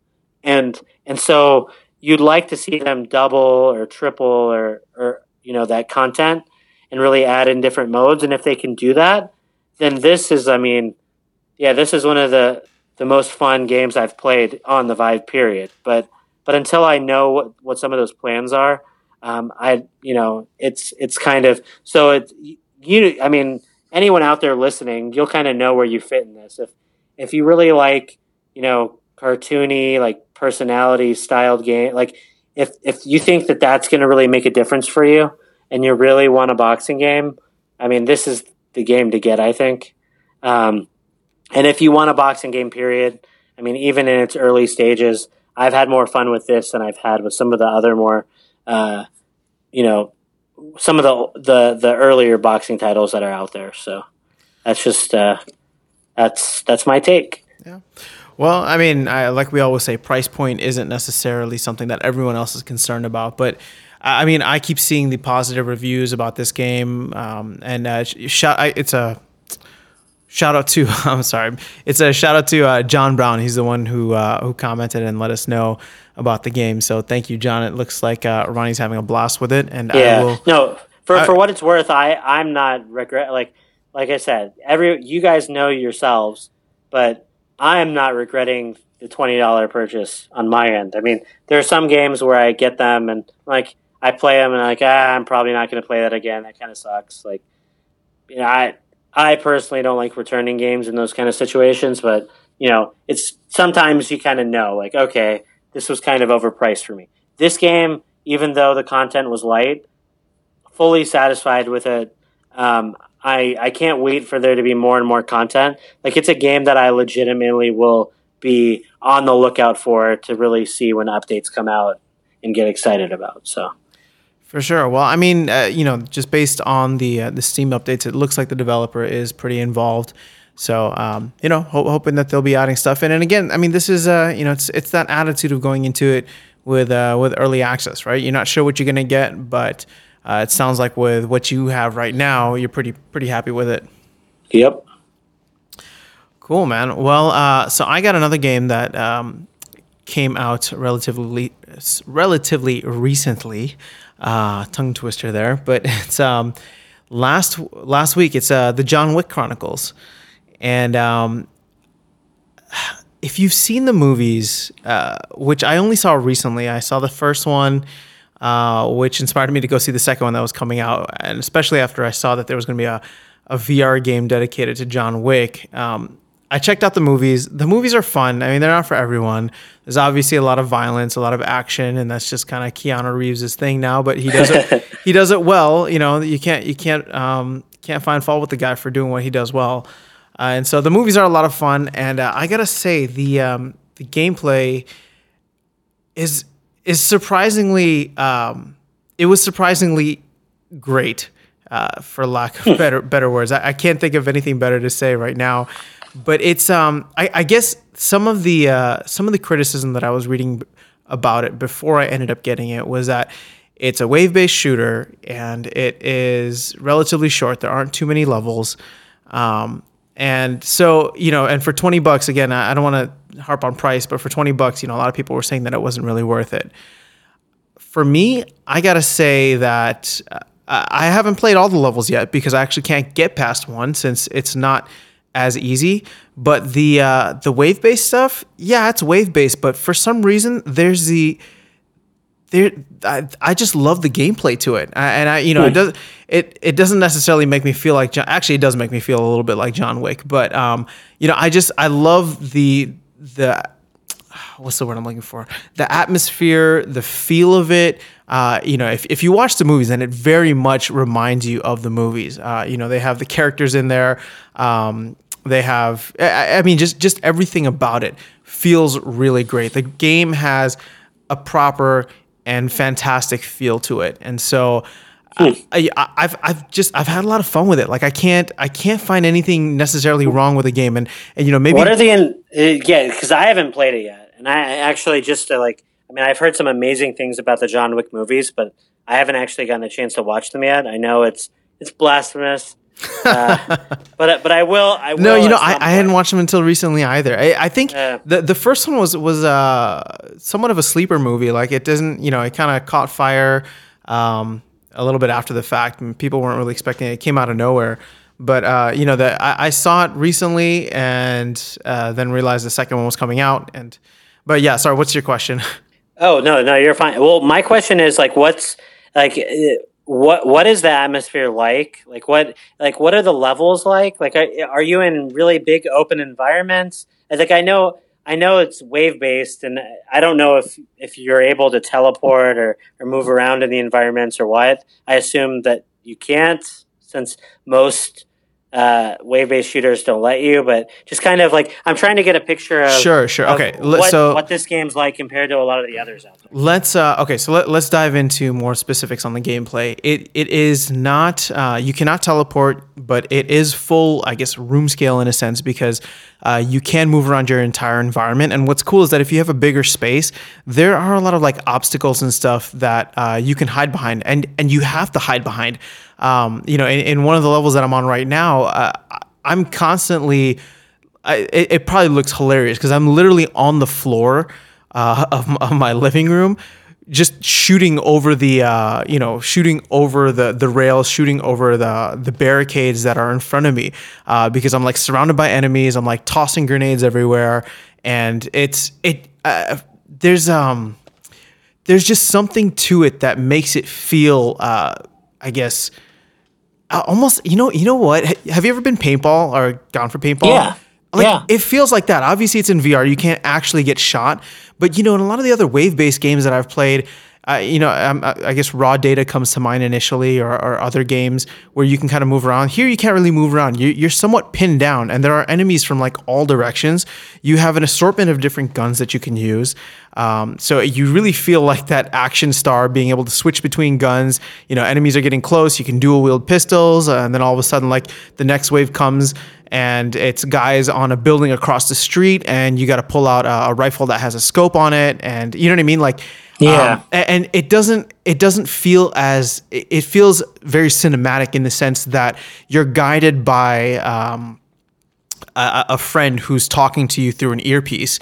And and so you'd like to see them double or triple or or you know that content and really add in different modes and if they can do that, then this is I mean, yeah, this is one of the the most fun games I've played on the Vive period. But but until I know what, what some of those plans are, um, I you know it's it's kind of so it you I mean anyone out there listening, you'll kind of know where you fit in this. If if you really like you know cartoony like personality styled game, like if if you think that that's going to really make a difference for you, and you really want a boxing game, I mean this is the game to get. I think. Um, and if you want a boxing game, period, I mean, even in its early stages, I've had more fun with this than I've had with some of the other more, uh, you know, some of the the the earlier boxing titles that are out there. So that's just uh, that's that's my take. Yeah. Well, I mean, I, like we always say, price point isn't necessarily something that everyone else is concerned about, but. I mean, I keep seeing the positive reviews about this game, um, and uh, it's a shout out to <laughs> I'm sorry, it's a shout out to uh, John Brown. He's the one who uh, who commented and let us know about the game. So thank you, John. It looks like uh, Ronnie's having a blast with it, and yeah, I will, no, for for what it's worth, I I'm not regret like like I said, every you guys know yourselves, but I am not regretting the twenty dollar purchase on my end. I mean, there are some games where I get them and like I play them and I'm like ah, I'm probably not going to play that again. That kind of sucks. Like, you know, I I personally don't like returning games in those kind of situations, but you know, it's sometimes you kind of know, like, okay, this was kind of overpriced for me. This game, even though the content was light, fully satisfied with it. Um, I I can't wait for there to be more and more content. Like, it's a game that I legitimately will be on the lookout for to really see when updates come out and get excited about. So. For sure. Well, I mean, uh, you know, just based on the uh, the Steam updates, it looks like the developer is pretty involved. So, um, you know, ho- hoping that they'll be adding stuff in. And again, I mean, this is, uh, you know, it's it's that attitude of going into it with uh, with early access, right? You're not sure what you're gonna get, but uh, it sounds like with what you have right now, you're pretty pretty happy with it. Yep. Cool, man. Well, uh, so I got another game that um, came out relatively relatively recently uh, tongue twister there, but <laughs> it's um, last last week. It's uh, the John Wick Chronicles, and um, if you've seen the movies, uh, which I only saw recently, I saw the first one. Uh, which inspired me to go see the second one that was coming out, and especially after I saw that there was going to be a, a VR game dedicated to John Wick. Um, I checked out the movies. The movies are fun. I mean, they're not for everyone. There's obviously a lot of violence, a lot of action, and that's just kind of Keanu Reeves' thing now. But he does it. <laughs> he does it well. You know, you can't you can't um, can't find fault with the guy for doing what he does well. Uh, and so the movies are a lot of fun. And uh, I gotta say, the um, the gameplay is is surprisingly. Um, it was surprisingly great, uh, for lack of <laughs> better better words. I, I can't think of anything better to say right now but it's um I, I guess some of the uh, some of the criticism that I was reading about it before I ended up getting it was that it's a wave based shooter and it is relatively short. There aren't too many levels. Um, and so, you know, and for 20 bucks, again, I, I don't want to harp on price, but for 20 bucks, you know, a lot of people were saying that it wasn't really worth it. For me, I got to say that uh, I haven't played all the levels yet because I actually can't get past one since it's not as easy. But the uh, the wave based stuff, yeah, it's wave based. But for some reason, there's the there. I, I just love the gameplay to it, I, and I you know it hmm. does it it doesn't necessarily make me feel like John, actually it does make me feel a little bit like John Wick. But um, you know, I just I love the the what's the word I'm looking for? The atmosphere, the feel of it. Uh, you know, if, if you watch the movies, then it very much reminds you of the movies. Uh, you know, they have the characters in there. Um, they have. I, I mean, just just everything about it feels really great. The game has a proper and fantastic feel to it, and so. I, I, I've I've just I've had a lot of fun with it. Like I can't I can't find anything necessarily wrong with the game, and and you know maybe What are the in, uh, yeah? Because I haven't played it yet, and I I actually just uh, like I mean I've heard some amazing things about the John Wick movies, but I haven't actually gotten a chance to watch them yet. I know it's it's blasphemous, uh, <laughs> but but I will. I will No, you know, I, I hadn't watched them until recently either. I, I think Yeah. the the first one was was uh, somewhat of a sleeper movie. Like it doesn't, you know, it kind of caught fire um, a little bit after the fact, and people weren't really expecting it. It came out of nowhere. But uh, you know, that I, I saw it recently, and uh, then realized the second one was coming out. And but yeah, sorry. What's your question? <laughs> Oh no, no, you're fine. Well, my question is like, what's like, uh, what what is the atmosphere like? Like, what like what are the levels like? Like, are, are you in really big open environments? Like, I know, I know it's wave based, and I don't know if if you're able to teleport or or move around in the environments or what. I assume that you can't, since most. Uh, wave-based shooters don't let you, but just kind of like I'm trying to get a picture of Sure, sure. of Okay, what, so- what this game's like compared to a lot of the others out there. Let's uh, okay, so let, let's dive into more specifics on the gameplay. It it is not uh, you cannot teleport, but it is full, I guess, room scale in a sense because uh, you can move around your entire environment. And what's cool is that if you have a bigger space, there are a lot of like obstacles and stuff that uh, you can hide behind, and and you have to hide behind. Um, you know, in, in one of the levels that I'm on right now, uh, I'm constantly I, it, it probably looks hilarious because I'm literally on the floor uh, <laughs> of, of my living room, just shooting over the uh, you know shooting over the the rails, shooting over the the barricades that are in front of me uh, because I'm like surrounded by enemies. I'm like tossing grenades everywhere, and it's it. Uh, there's um there's just something to it that makes it feel uh, I guess almost you know you know what? Have you ever been paintball or gone for paintball? Yeah. like Yeah. it feels like that. Obviously it's in vr you can't actually get shot. But you know in a lot of the other wave-based games that i've played uh, you know um, I guess raw data comes to mind initially or, or other games where you can kind of move around here you can't really move around you, you're somewhat pinned down and there are enemies from like all directions you have an assortment of different guns that you can use um, so you really feel like that action star being able to switch between guns. You know, enemies are getting close. You can dual wield pistols, uh, and then all of a sudden, like the next wave comes, and it's guys on a building across the street, and you got to pull out a, a rifle that has a scope on it, and you know what I mean, like. Yeah. um, and it doesn't it doesn't feel as it feels very cinematic in the sense that you're guided by um, a, a friend who's talking to you through an earpiece.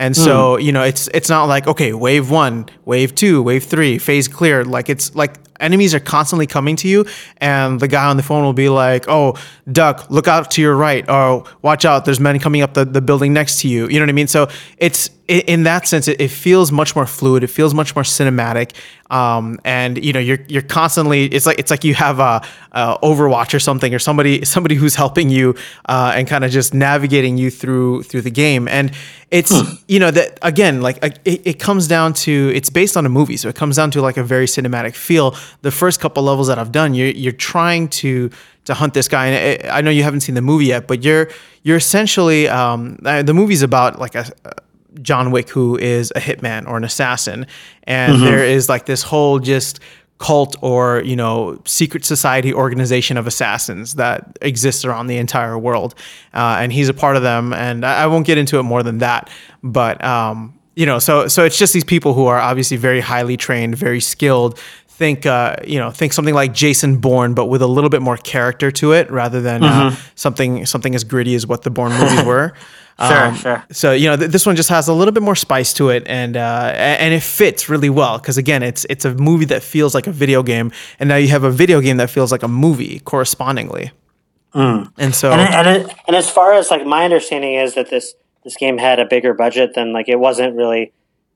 And so, you know, it's it's not like okay, wave 1, wave 2, wave 3, phase clear. Like it's like enemies are constantly coming to you and the guy on the phone will be like, "Oh, duck, look out to your right." Or watch out, there's men coming up the, the building next to you. You know what I mean? So, it's in that sense it, feels much more fluid. It feels much more cinematic. Um, and you know, you're you're constantly it's like it's like you have a, a Overwatch or something or somebody <laughs> somebody who's helping you uh, and kind of just navigating you through through the game. And it's you know that again like it, it comes down to it's based on a movie, so it comes down to like a very cinematic feel. The first couple levels that I've done, you're you're trying to to hunt this guy. And I I know you haven't seen the movie yet, but you're you're essentially um, uh, the movie's about like a. John Wick, who is a hitman or an assassin, and there is like this whole just cult or you know secret society organization of assassins that exists around the entire world, uh, and he's a part of them. And I, I won't get into it more than that, but um, you know, so so it's just these people who are obviously very highly trained, very skilled. Think uh, you know, think something like Jason Bourne, but with a little bit more character to it, rather than uh, something something as gritty as what the Bourne movies <laughs> were. Sure, sure. So you know, th- this one just has a little bit more spice to it, and uh, and it fits really well because again, it's it's a movie that feels like a video game, and now you have a video game that feels like a movie correspondingly. And so, And, and, it, and as far as like my understanding is that this this game had a bigger budget than like it wasn't really,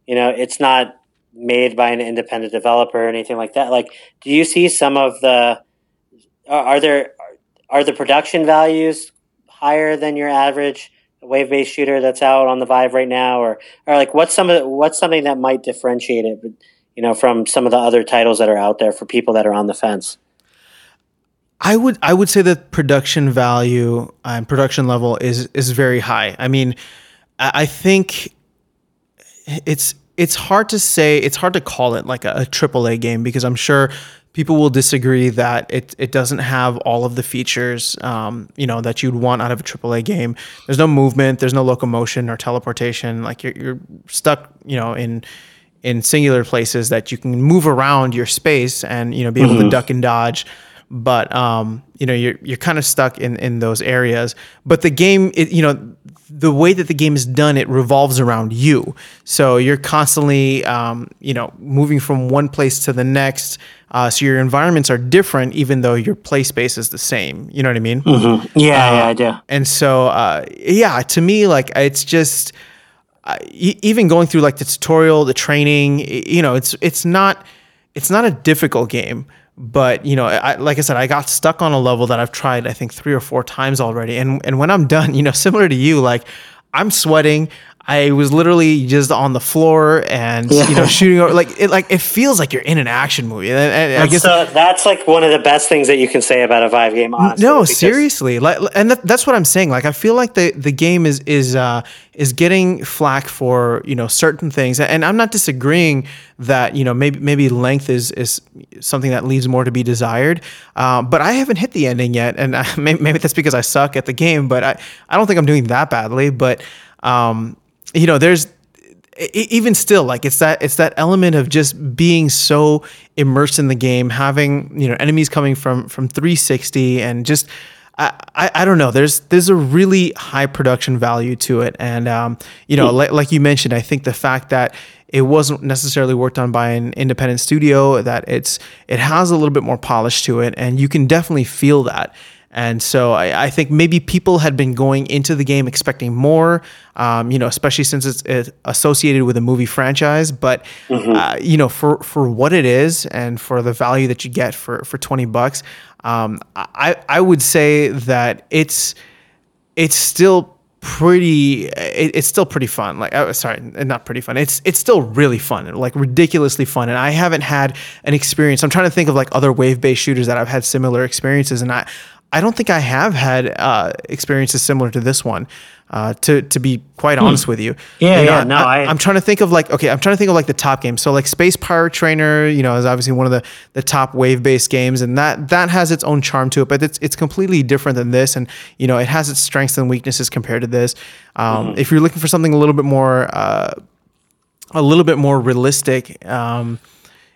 you know, it's not made by an independent developer or anything like that. Like, do you see some of the are, are there are the production values higher than your average wave based shooter that's out on the Vive right now, or or like what's some of the, what's something that might differentiate it, you know, from some of the other titles that are out there for people that are on the fence? I would I would say that production value and production level is is very high. I mean, I think it's it's hard to say it's hard to call it like a, triple a AAA game because I'm sure people will disagree that it, it doesn't have all of the features um, you know that you'd want out of a AAA game. There's no movement, there's no locomotion or teleportation. Like you're, you're stuck you know in in singular places that you can move around your space and you know be able mm-hmm. to duck and dodge but um, you know you're you're kind of stuck in in those areas. But the game, it, you know, the way that the game is done, it revolves around you. So you're constantly, um, you know, moving from one place to the next. Uh, so your environments are different, even though your play space is the same. You know what I mean? Mm-hmm. Yeah, uh, yeah, I do. And so, uh, yeah, to me, like it's just even going through like the tutorial, the training. You know, it's it's not it's not a difficult game but you know I, like i said i got stuck on a level that i've tried i think three or four times already. And and when i'm done <laughs> you know similar to you like i'm sweating I was literally just on the floor and yeah. you know shooting over like it like it feels like you're in an action movie. And, and I guess so that's like one of the best things that you can say about a Vive game. Honestly, no, seriously, like and that, that's what I'm saying. Like I feel like the the game is is uh, is getting flack for you know certain things, and I'm not disagreeing that you know maybe maybe length is is something that leaves more to be desired. Uh, but I haven't hit the ending yet, and <laughs> I, maybe, maybe that's because I suck at the game. But I I don't think I'm doing that badly, but. Um, you know, there's even still like it's that it's that element of just being so immersed in the game having you know enemies coming from from 360 and just I, I, I don't know there's there's a really high production value to it. And um, you know like, like you mentioned I think the fact that it wasn't necessarily worked on by an independent studio that it's it has a little bit more polish to it and you can definitely feel that and so I, I, think maybe people had been going into the game expecting more, um, you know, especially since it's, it's, associated with a movie franchise. But mm-hmm. uh, you know, for for what it is and for the value that you get for for twenty bucks, um, I I would say that it's it's still pretty it, it's still pretty fun. Like oh, sorry not pretty fun. It's it's still really fun like ridiculously fun. And i haven't had an experience. I'm trying to think of like other wave based shooters that i've had similar experiences. And i I don't think I have had uh, experiences similar to this one. Uh, to to be quite hmm. honest with you, yeah, yeah, no, I, am trying to think of like okay, I'm trying to think of like the top games. So like Space Pirate Trainer, you know, is obviously one of the the top wave based games, and that that has its own charm to it, but it's it's completely different than this, and you know, it has its strengths and weaknesses compared to this. Um, mm-hmm. If you're looking for something a little bit more, uh, a little bit more realistic. Um,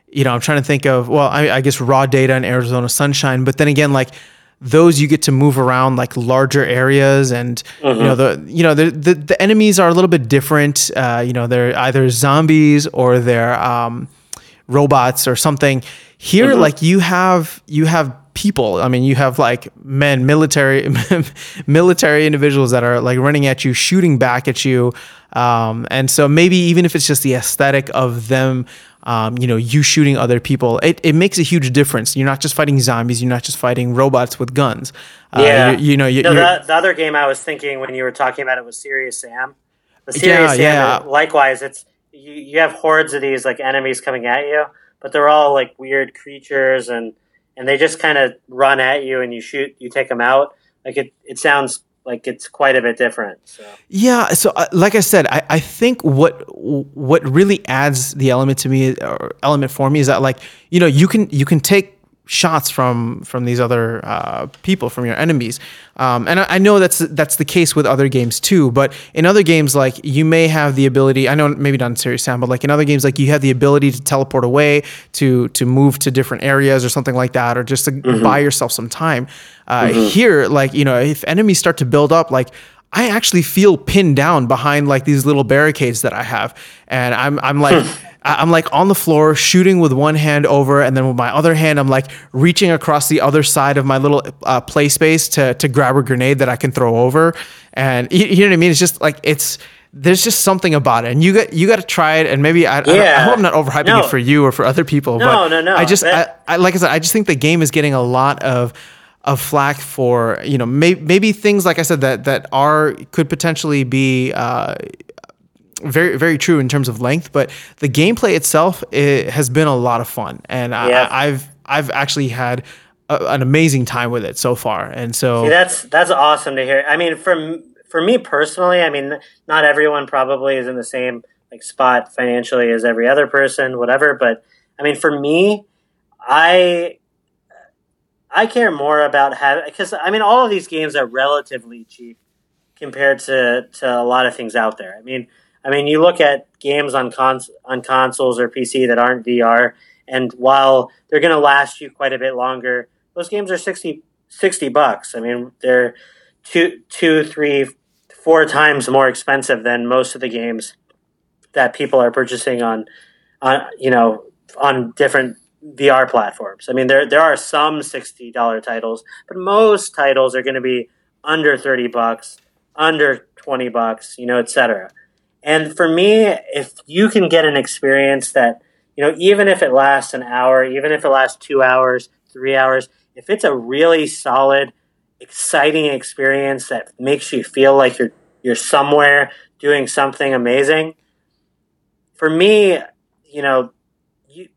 you know, I'm trying to think of well, I, I guess Raw Data and Arizona Sunshine, but then again, like those you get to move around like larger areas and mm-hmm. you know the you know the, the, the enemies are a little bit different uh, you know they're either zombies or they're um, robots or something here mm-hmm. like you have you have people i mean you have like men military <laughs> military individuals that are like running at you shooting back at you um, and so maybe even if it's just the aesthetic of them um, you know, you shooting other people, it, it makes a huge difference. You're not just fighting zombies. You're not just fighting robots with guns. Uh, yeah. You, you know, you, no, the, the, other game I was thinking when you were talking about it was Serious Sam. The Serious yeah, Sam, yeah. likewise, it's you, you have hordes of these like enemies coming at you, but they're all like weird creatures and and they just kind of run at you and you shoot, you take them out. Like it, it sounds like it's quite a bit different. So. Yeah. So, uh, like I said, I, I think what what really adds the element to me or element for me is that like you know you can you can take shots from from these other uh, people from your enemies um, and I, I, know that's that's the case with other games too but in other games like you may have the ability I know maybe not in Serious Sam but like in other games like you have the ability to teleport away to to move to different areas or something like that or just to mm-hmm. buy yourself some time uh, mm-hmm. here like you know if enemies start to build up like I actually feel pinned down behind like these little barricades that I have and I'm I'm like <laughs> I'm like on the floor shooting with one hand over, and then with my other hand, I'm like reaching across the other side of my little uh, play space to to grab a grenade that I can throw over. And you, you know what I mean? It's just like it's there's just something about it, and you got you got to try it. And maybe I, yeah. I, I, hope I'm not overhyping no. it for you or for other people. No, but no, no. I just I, I, like I said, I just think the game is getting a lot of of flack for you know may, maybe things like I said that that are could potentially be uh, very very true in terms of length, but the gameplay itself it has been a lot of fun, and yeah. I, I've I've actually had a, an amazing time with it so far. And so See, that's that's awesome to hear. I mean, for for me personally, I mean, not everyone probably is in the same like spot financially as every other person, whatever. But I mean, for me, I I care more about having because I mean, all of these games are relatively cheap compared to to a lot of things out there. I mean, I mean, you look at games on cons on consoles or PC that aren't VR, and while they're going to last you quite a bit longer, those games are 60, 60 bucks. I mean, they're two, two, three, four times more expensive than most of the games that people are purchasing on, on you know, on different VR platforms. I mean, there there are some sixty dollar titles, but most titles are going to be under thirty bucks, under twenty bucks, you know, etc. And for me, if you can get an experience that you know, even if it lasts an hour, even if it lasts two hours, three hours, if it's a really solid, exciting experience that makes you feel like you're you're somewhere doing something amazing, for me, you know, you,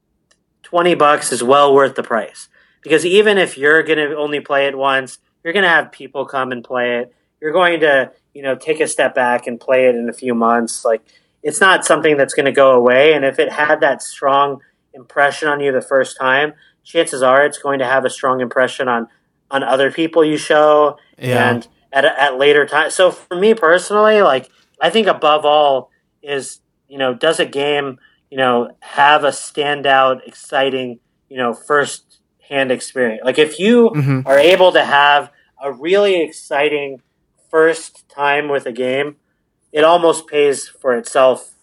twenty bucks is well worth the price because even if you're going to only play it once, you're going to have people come and play it. You're going to, you know, take a step back and play it in a few months. Like it's not something that's going to go away. And if it had that strong impression on you the first time, chances are it's going to have a strong impression on on other people you show yeah. and at at later time. So for me personally, like I think above all is you know does a game you know have a standout, exciting you know first hand experience. Like if you mm-hmm. are able to have a really exciting first time with a game, it almost pays for itself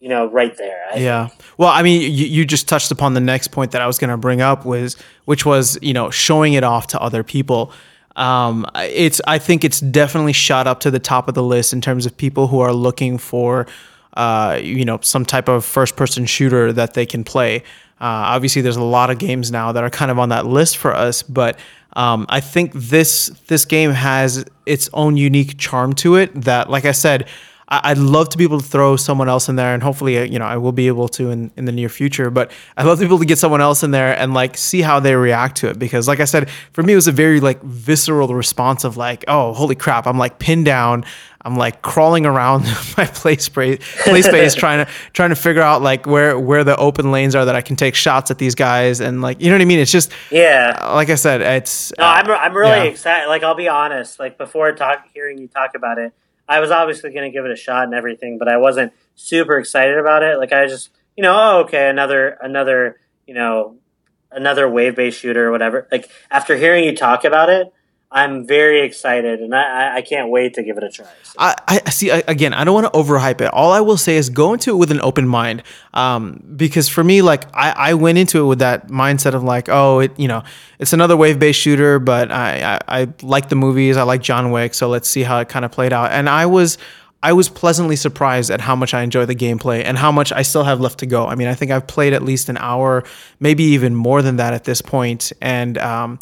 you know, right there. I yeah. Think. Well, I mean, you, you just touched upon the next point that I was going to bring up was, which was, you know, showing it off to other people. Um, it's, I think it's definitely shot up to the top of the list in terms of people who are looking for, uh, you know, some type of first person shooter that they can play. Uh, obviously, there's a lot of games now that are kind of on that list for us, but um, I think this this game has its own unique charm to it. That, like I said, I'd love to be able to throw someone else in there, and hopefully, uh, you know, I will be able to in, in the near future. But I'd love to be able to get someone else in there and like see how they react to it because, like I said, for me, it was a very like visceral response of like, oh, holy crap! I'm like pinned down. I'm like crawling around <laughs> my play space, play space, <laughs> trying to trying to figure out like where where the open lanes are that I can take shots at these guys, and like you know what I mean. It's just yeah. Uh, like I said, it's. No, uh, I'm I'm really yeah. excited. Like I'll be honest. Like before talk, hearing you talk about it, I was obviously going to give it a shot and everything, but I wasn't super excited about it. Like I just, you know, oh, okay, another, another, you know, another wave based shooter or whatever. Like after hearing you talk about it, I'm very excited, and I, I can't wait to give it a try. So. I, I see. Again, I don't want to overhype it. All I will say is go into it with an open mind, um, because for me, like I, I went into it with that mindset of like, oh, it, you know, it's another wave based shooter, but I, I, I like the movies, I like John Wick, so let's see how it kind of played out. And I was, I was pleasantly surprised at how much I enjoy the gameplay and how much I still have left to go. I mean, I think I've played at least an hour, maybe even more than that at this point, and um,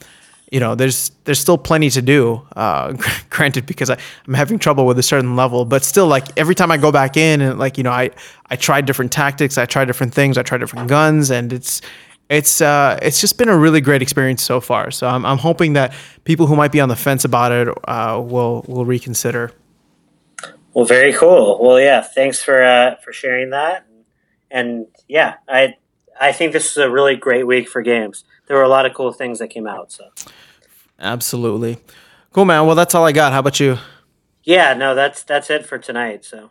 you know, there's there's still plenty to do. Uh, <laughs> granted, because I, I'm having trouble with a certain level, but still, like every time I go back in and like you know, I I try different tactics, I try different things, I try different guns, and it's it's uh, it's just been a really great experience so far. So I'm I'm hoping that people who might be on the fence about it uh, will will reconsider. Well, very cool. Well, yeah, thanks for uh, for sharing that, and yeah, I I think this is a really great week for games. There were a lot of cool things that came out. So Absolutely. Cool, man. Well, that's all I got. How about you? Yeah, no, that's that's it for tonight. So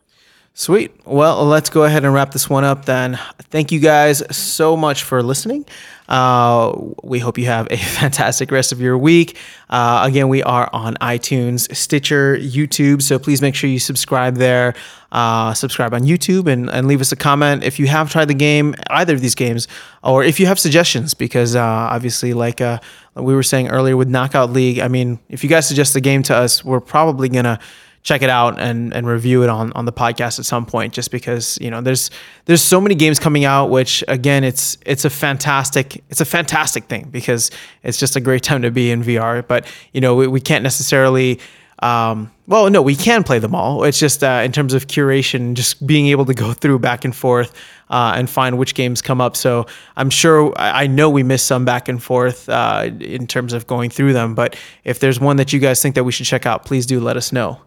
Sweet. Well, let's go ahead and wrap this one up then. Thank you guys so much for listening. Uh, we hope you have a <laughs> fantastic rest of your week. Uh, again, we are on iTunes, Stitcher, YouTube, so please make sure you subscribe there. Uh, subscribe on YouTube and, and leave us a comment if you have tried the game, either of these games, or if you have suggestions, because uh, obviously, like uh, we were saying earlier with Knockout League, I mean, if you guys suggest the game to us, we're probably going to check it out and and review it on on the podcast at some point just because you know there's there's so many games coming out which again it's it's a fantastic it's a fantastic thing because it's just a great time to be in VR but you know we, we can't necessarily um, well no we can play them all it's just uh, in terms of curation just being able to go through back and forth uh, and find which games come up. So I'm sure I know we missed some back and forth uh, in terms of going through them. But if there's one that you guys think that we should check out, please do let us know.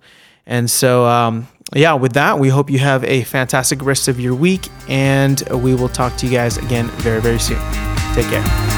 And so, um, yeah, with that, we hope you have a fantastic rest of your week, and we will talk to you guys again very, very soon. Take care.